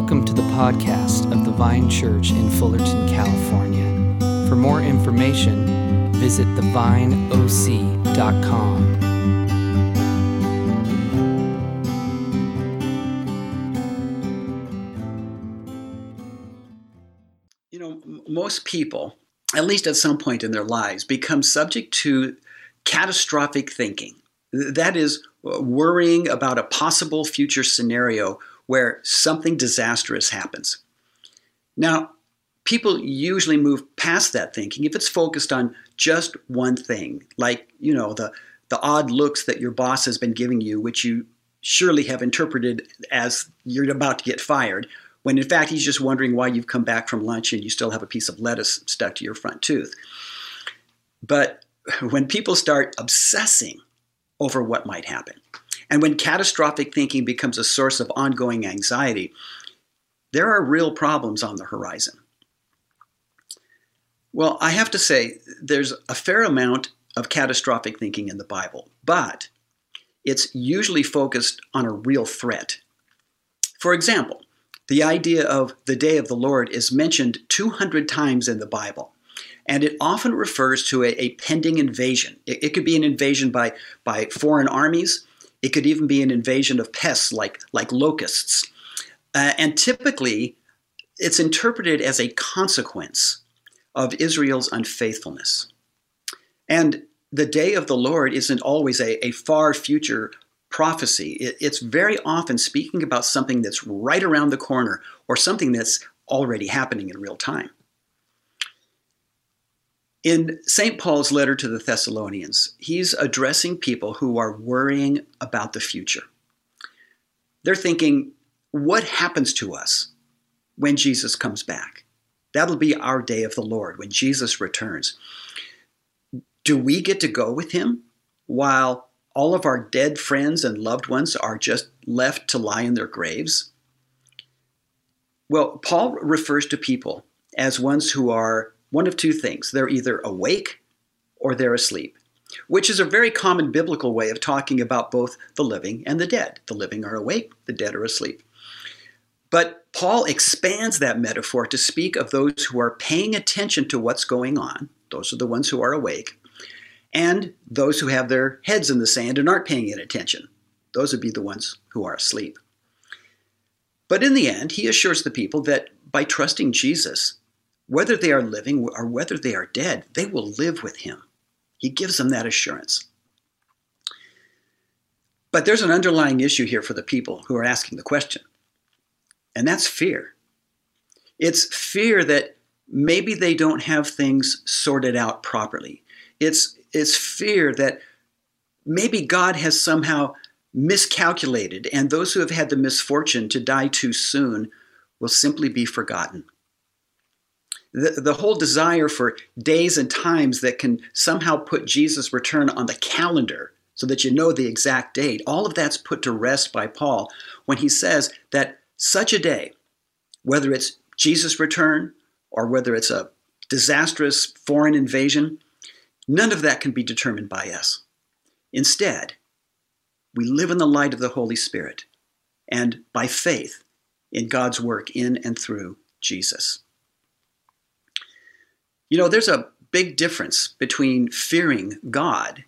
Welcome to the podcast of the Vine Church in Fullerton, California. For more information, visit thevineoc.com. You know, most people, at least at some point in their lives, become subject to catastrophic thinking. That is, uh, worrying about a possible future scenario where something disastrous happens. Now, people usually move past that thinking if it's focused on just one thing, like, you know, the, the odd looks that your boss has been giving you, which you surely have interpreted as you're about to get fired, when in fact he's just wondering why you've come back from lunch and you still have a piece of lettuce stuck to your front tooth. But when people start obsessing over what might happen, and when catastrophic thinking becomes a source of ongoing anxiety, there are real problems on the horizon. Well, I have to say, there's a fair amount of catastrophic thinking in the Bible, but it's usually focused on a real threat. For example, the idea of the day of the Lord is mentioned 200 times in the Bible, and it often refers to a, a pending invasion. It, it could be an invasion by, by foreign armies, it could even be an invasion of pests like, like locusts. Uh, and typically, it's interpreted as a consequence of Israel's unfaithfulness. And the day of the Lord isn't always a, a far future prophecy. It- it's very often speaking about something that's right around the corner or something that's already happening in real time. In St. Paul's letter to the Thessalonians, he's addressing people who are worrying about the future. They're thinking, what happens to us when Jesus comes back? That'll be our day of the Lord when Jesus returns. Do we get to go with him while all of our dead friends and loved ones are just left to lie in their graves? Well, Paul refers to people as ones who are one of two things they're either awake or they're asleep, which is a very common biblical way of talking about both the living and the dead. The living are awake, the dead are asleep. But Paul expands that metaphor to speak of those who are paying attention to what's going on, those are the ones who are awake, and those who have their heads in the sand and aren't paying any attention. Those would be the ones who are asleep. But in the end, he assures the people that by trusting Jesus, whether they are living or whether they are dead, they will live with him. He gives them that assurance. But there's an underlying issue here for the people who are asking the question, and that's fear. It's fear that maybe they don't have things sorted out properly. It's, it's fear that maybe God has somehow miscalculated, and those who have had the misfortune to die too soon will simply be forgotten. The, the whole desire for days and times that can somehow put Jesus' return on the calendar so that you know the exact date, all of that's put to rest by Paul when he says that such a day, whether it's Jesus' return or whether it's a disastrous foreign invasion, none of that can be determined by us. Instead, we live in the light of the Holy Spirit and by faith in God's work in and through Jesus. You know, there's a big difference between fearing God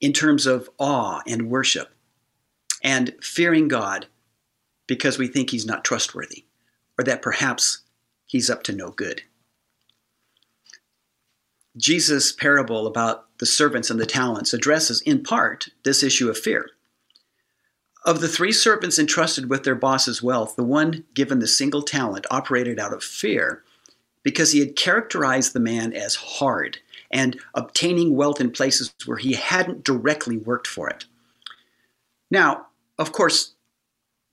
in terms of awe and worship and fearing God because we think he's not trustworthy or that perhaps he's up to no good. Jesus' parable about the servants and the talents addresses, in part, this issue of fear. Of the three servants entrusted with their boss's wealth, the one given the single talent operated out of fear because he had characterized the man as hard and obtaining wealth in places where he hadn't directly worked for it. Now, of course,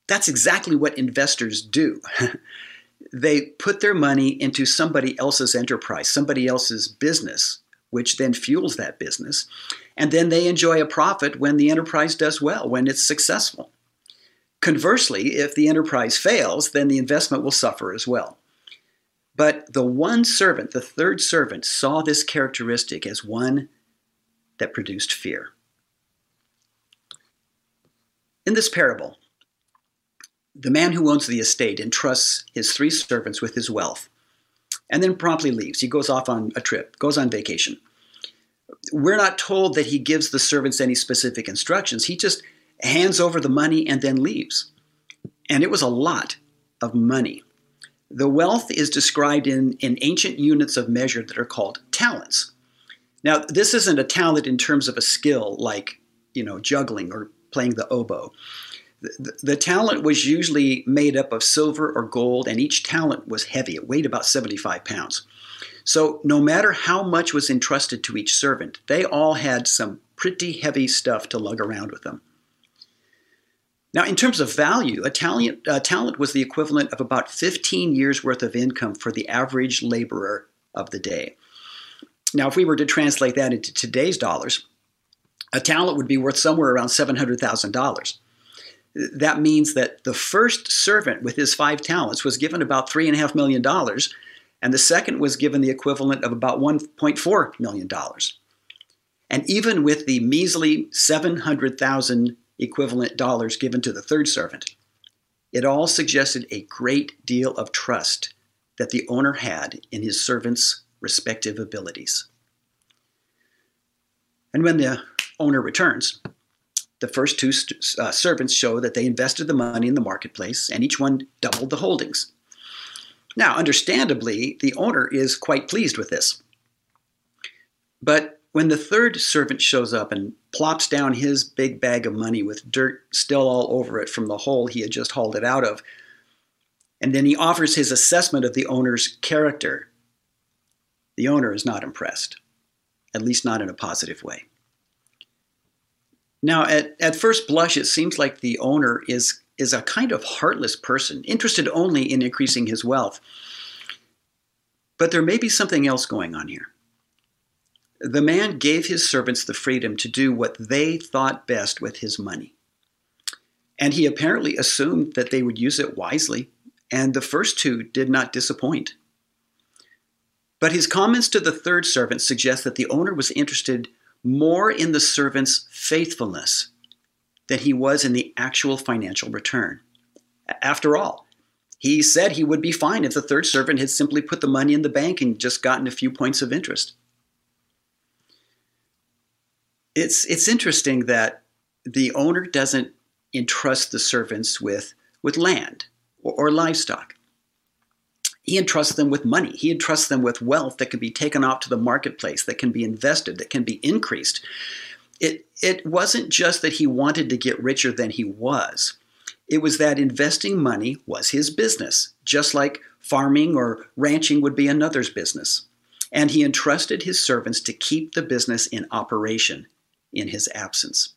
that's exactly what investors do. they put their money into somebody else's enterprise, somebody else's business, which then fuels that business. And then they enjoy a profit when the enterprise does well, when it's successful. Conversely, if the enterprise fails, then the investment will suffer as well. But the one servant, the third servant, saw this characteristic as one that produced fear. In this parable, The man who owns the estate entrusts his three servants with his wealth and then promptly leaves. He goes off on a trip, goes on vacation. We're not told that he gives the servants any specific instructions. He just hands over the money and then leaves. And it was a lot of money. The wealth is described in, in ancient units of measure that are called talents. Now, this isn't a talent in terms of a skill like, you know, juggling or playing the oboe. The, the, talent was usually made up of silver or gold, and each talent was heavy. It weighed about 75 pounds. So, no matter how much was entrusted to each servant, they all had some pretty heavy stuff to lug around with them. Now, in terms of value, a talent, uh, talent was the equivalent of about 15 years' worth of income for the average laborer of the day. Now, if we were to translate that into today's dollars, a talent would be worth somewhere around $700,000. That means that the first servant with his five talents was given about $3.5 million, and the second was given the equivalent of about $1.4 million. And even with the measly 700,000 equivalent dollars given to the third servant. It all suggested a great deal of trust that the owner had in his servants' respective abilities. And when the owner returns, the first two uh, servants show that they invested the money in the marketplace and each one doubled the holdings. Now, understandably, the owner is quite pleased with this. But when the third servant shows up and plops down his big bag of money with dirt still all over it from the hole he had just hauled it out of, and then he offers his assessment of the owner's character, the owner is not impressed, at least not in a positive way. Now, at, at first blush, it seems like the owner is, is a kind of heartless person, interested only in increasing his wealth. But there may be something else going on here. The man gave his servants the freedom to do what they thought best with his money. And he apparently assumed that they would use it wisely, and the first two did not disappoint. But his comments to the third servant suggest that the owner was interested more in the servant's faithfulness than he was in the actual financial return. After all, he said he would be fine if the third servant had simply put the money in the bank and just gotten a few points of interest it's it's interesting that the owner doesn't entrust the servants with with land or, or livestock. He entrusts them with money. He entrusts them with wealth that can be taken off to the marketplace, that can be invested, that can be increased. It, it wasn't just that he wanted to get richer than he was. It was that investing money was his business, just like farming or ranching would be another's business. And he entrusted his servants to keep the business in operation in his absence.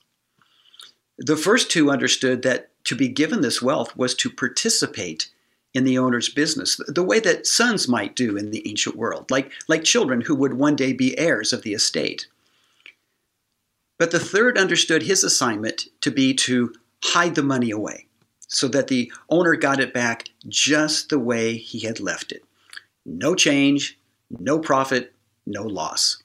The first two understood that to be given this wealth was to participate in the owner's business, the way that sons might do in the ancient world, like, like children who would one day be heirs of the estate. But the third understood his assignment to be to hide the money away so that the owner got it back just the way he had left it. No change, no profit, no loss.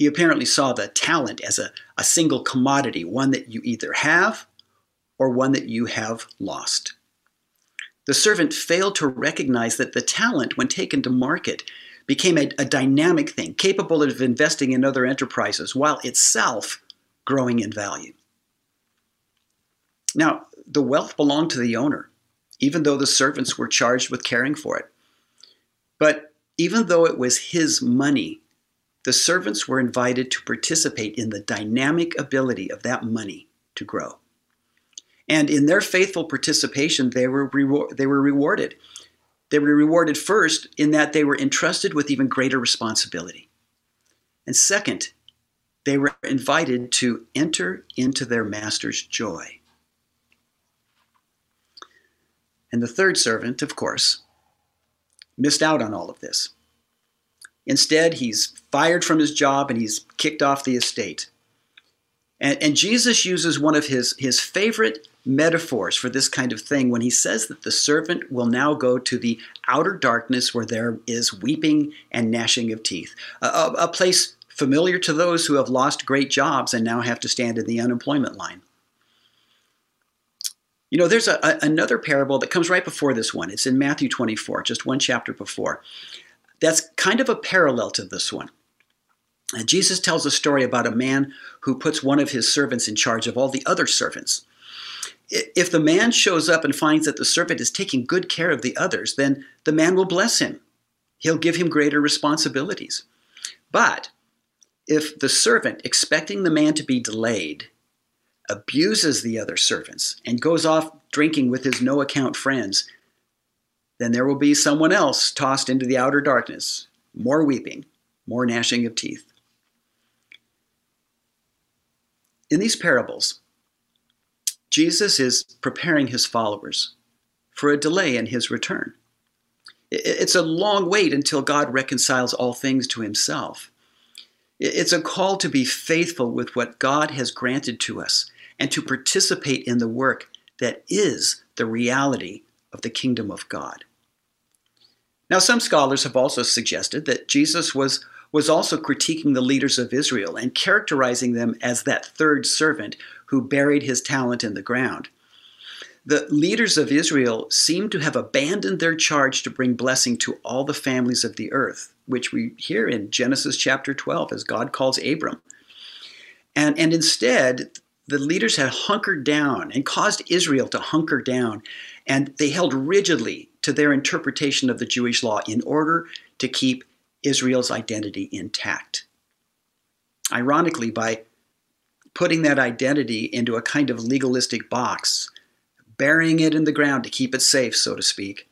He apparently saw the talent as a, a single commodity, one that you either have or one that you have lost. The servant failed to recognize that the talent, when taken to market, became a, a, dynamic thing, capable of investing in other enterprises while itself growing in value. Now, the wealth belonged to the owner, even though the servants were charged with caring for it. But even though it was his money, the servants were invited to participate in the dynamic ability of that money to grow. And in their faithful participation, they were, rewar- they were rewarded. They were rewarded first in that they were entrusted with even greater responsibility. And second, they were invited to enter into their master's joy. And the third servant, of course, missed out on all of this. Instead, he's fired from his job and he's kicked off the estate. And, and, Jesus uses one of his, his favorite metaphors for this kind of thing when he says that the servant will now go to the outer darkness where there is weeping and gnashing of teeth, a, a, a place familiar to those who have lost great jobs and now have to stand in the unemployment line. You know, there's a, a, another parable that comes right before this one. It's in Matthew 24, just one chapter before. That's kind of a parallel to this one. And Jesus tells a story about a man who puts one of his servants in charge of all the other servants. If the man shows up and finds that the servant is taking good care of the others, then the man will bless him. He'll give him greater responsibilities. But if the servant, expecting the man to be delayed, abuses the other servants and goes off drinking with his no account friends, then there will be someone else tossed into the outer darkness, more weeping, more gnashing of teeth. In these parables, Jesus is preparing his followers for a delay in his return. It's a long wait until God reconciles all things to himself. It's a call to be faithful with what God has granted to us and to participate in the work that is the reality of the kingdom of God. Now, some scholars have also suggested that Jesus was, was also critiquing the leaders of Israel and characterizing them as that third servant who buried his talent in the ground. The leaders of Israel seem to have abandoned their charge to bring blessing to all the families of the earth, which we hear in Genesis chapter 12 as God calls Abram. And, and instead, the leaders had hunkered down and caused Israel to hunker down, and they held rigidly to their interpretation of the Jewish law in order to keep Israel's identity intact. Ironically, by putting that identity into a kind of legalistic box, burying it in the ground to keep it safe, so to speak,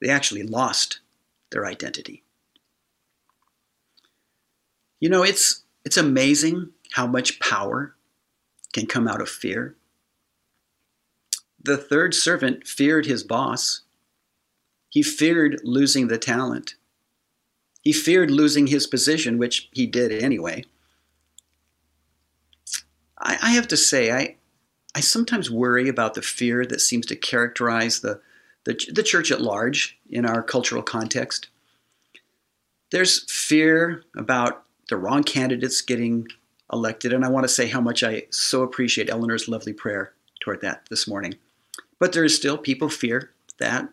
they actually lost their identity. You know, it's, it's amazing how much power can come out of fear. The third servant feared his boss. He feared losing the talent. He feared losing his position, which he did anyway. I, I have to say, I, I sometimes worry about the fear that seems to characterize the, the, the church at large in our cultural context. There's fear about the wrong candidates getting elected. And I want to say how much I so appreciate Eleanor's lovely prayer toward that this morning. But there is still people fear that.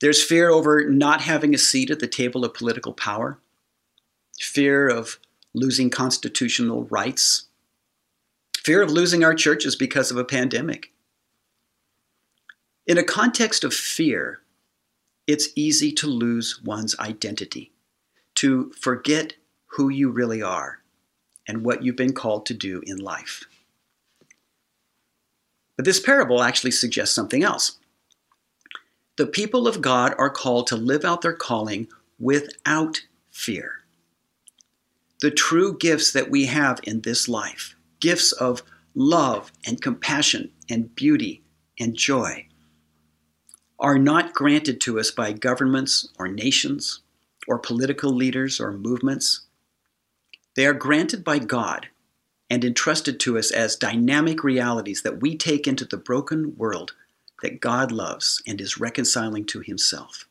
There's fear over not having a seat at the table of political power, fear of losing constitutional rights, fear of losing our churches because of a pandemic. In a context of fear, it's easy to lose one's identity, to forget who you really are and what you've been called to do in life. But this parable actually suggests something else. The people of God are called to live out their calling without fear. The true gifts that we have in this life, gifts of love and compassion and beauty and joy, are not granted to us by governments or nations or political leaders or movements. They are granted by God and entrusted to us as dynamic realities that we take into the broken world that God loves and is reconciling to himself.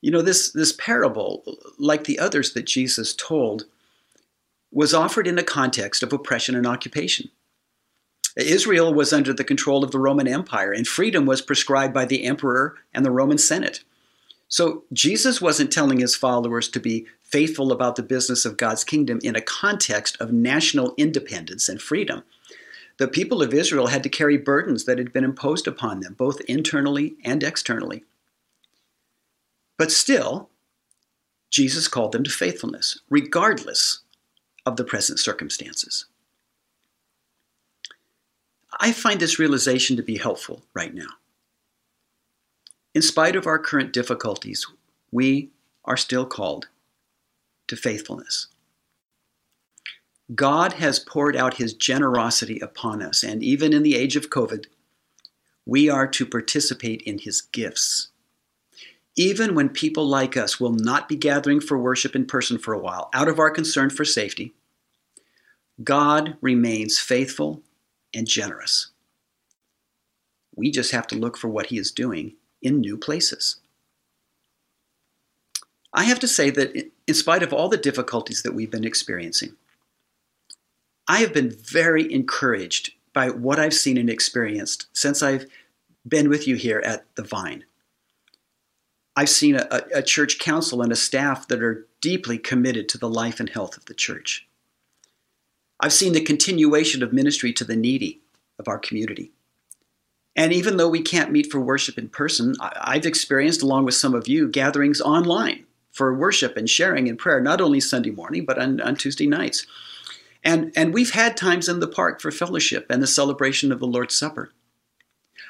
You know, this, this parable, like the others that Jesus told, was offered in a context of oppression and occupation. Israel was under the control of the Roman Empire, and freedom was prescribed by the emperor and the Roman Senate. So Jesus wasn't telling his followers to be faithful about the business of God's kingdom in a context of national independence and freedom. The people of Israel had to carry burdens that had been imposed upon them, both internally and externally. But still, Jesus called them to faithfulness, regardless of the present circumstances. I find this realization to be helpful right now. In spite of our current difficulties, we are still called to faithfulness. God has poured out his generosity upon us, and even in the age of COVID, we are to participate in his gifts. Even when people like us will not be gathering for worship in person for a while, out of our concern for safety, God remains faithful and generous. We just have to look for what he is doing in new places. I have to say that in spite of all the difficulties that we've been experiencing, I have been very encouraged by what I've seen and experienced since I've been with you here at the Vine. I've seen a, a, church council and a staff that are deeply committed to the life and health of the church. I've seen the continuation of ministry to the needy of our community. And even though we can't meet for worship in person, I've experienced, along with some of you, gatherings online for worship and sharing and prayer, not only Sunday morning, but on, on Tuesday nights. And, and we've had times in the park for fellowship and the celebration of the Lord's Supper.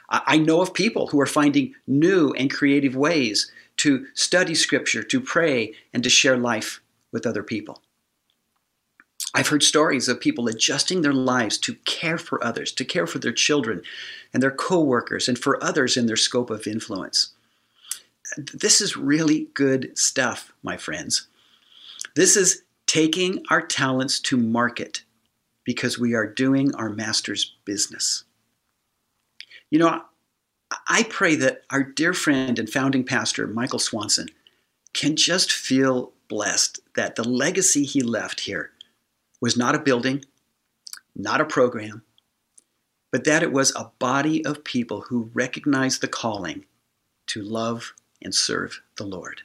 I know of people who are finding new and creative ways to study Scripture, to pray, and to share life with other people. I've heard stories of people adjusting their lives to care for others, to care for their children and their coworkers, and for others in their scope of influence. This is really good stuff, my friends. This is taking our talents to market because we are doing our master's business. You know, I pray that our dear friend and founding pastor, Michael Swanson, can just feel blessed that the legacy he left here was not a building, not a program, but that it was a body of people who recognized the calling to love and serve the Lord.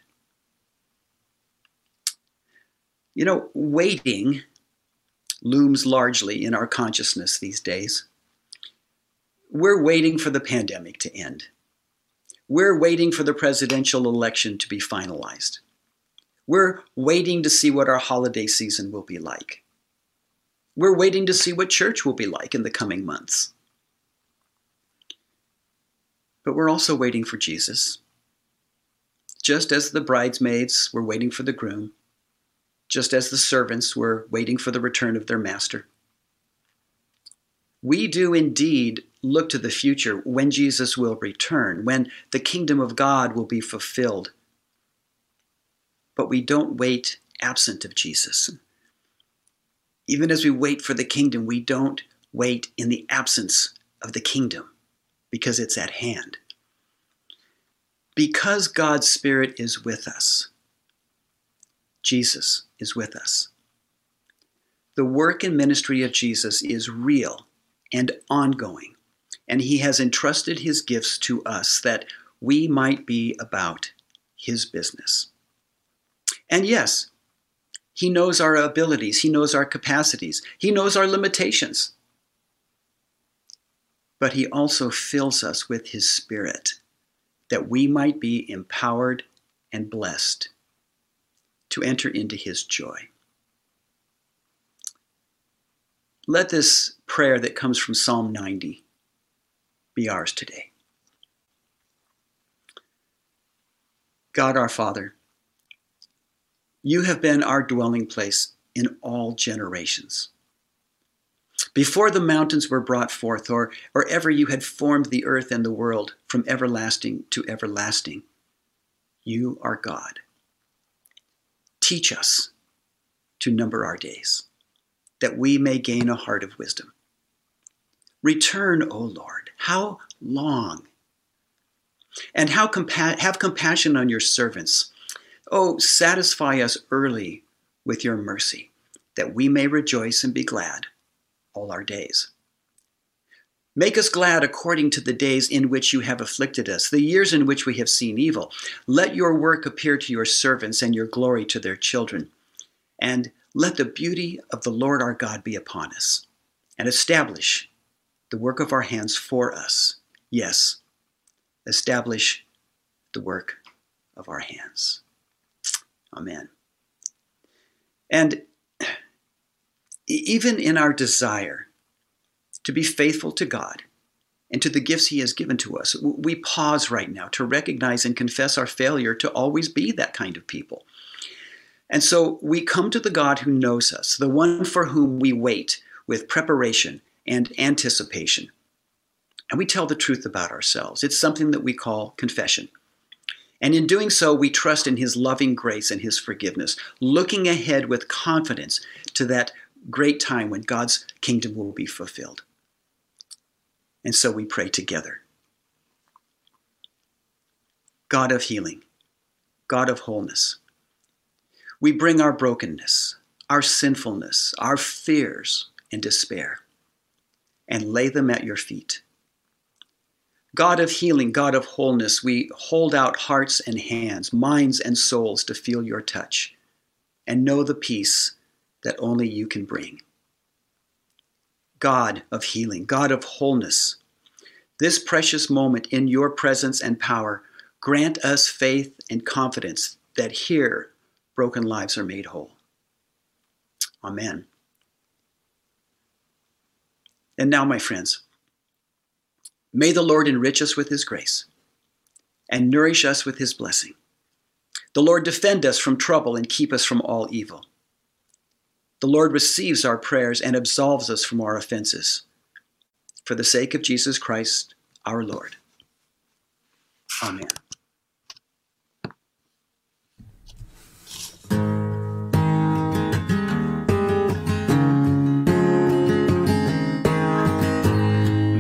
You know, waiting looms largely in our consciousness these days. We're waiting for the pandemic to end. We're waiting for the presidential election to be finalized. We're waiting to see what our holiday season will be like. We're waiting to see what church will be like in the coming months. But we're also waiting for Jesus. Just as the bridesmaids were waiting for the groom, just as the servants were waiting for the return of their master. We do indeed look to the future when Jesus will return, when the kingdom of God will be fulfilled. But we don't wait absent of Jesus. Even as we wait for the kingdom, we don't wait in the absence of the kingdom because it's at hand. Because God's Spirit is with us, Jesus is with us. The work and ministry of Jesus is real and ongoing, and he has entrusted his gifts to us that we might be about his business. And yes, he knows our abilities, He knows our capacities, He knows our limitations. But He also fills us with His Spirit that we might be empowered and blessed to enter into His joy. Let this prayer that comes from Psalm 90 be ours today. God our Father, you have been our dwelling place in all generations. Before the mountains were brought forth, or, or ever you had formed the earth and the world from everlasting to everlasting, you are God. Teach us to number our days, that we may gain a heart of wisdom. Return, O Lord, how long? And how compa- have compassion on your servants Oh, satisfy us early with your mercy, that we may rejoice and be glad all our days. Make us glad according to the days in which you have afflicted us, the years in which we have seen evil. Let your work appear to your servants and your glory to their children. And let the beauty of the Lord our God be upon us, and establish the work of our hands for us. Yes, establish the work of our hands. Amen. And even in our desire to be faithful to God and to the gifts He has given to us, we pause right now to recognize and confess our failure to always be that kind of people. And so we come to the God who knows us, the one for whom we wait with preparation and anticipation. And we tell the truth about ourselves. It's something that we call confession. And in doing so, we trust in His loving grace and His forgiveness, looking ahead with confidence to that great time when God's kingdom will be fulfilled. And so we pray together. God of healing, God of wholeness, we bring our brokenness, our sinfulness, our fears, and despair. and lay them at your feet. God of healing, God of wholeness, we hold out hearts and hands, minds and souls to feel your touch and know the peace that only you can bring. God of healing, God of wholeness, this precious moment in your presence and power, grant us faith and confidence that here broken lives are made whole. Amen. And now, my friends, may the Lord enrich us with his grace and nourish us with his blessing. The Lord defend us from trouble and keep us from all evil. The Lord receives our prayers and absolves us from our offenses. For the sake of Jesus Christ, our Lord. Amen.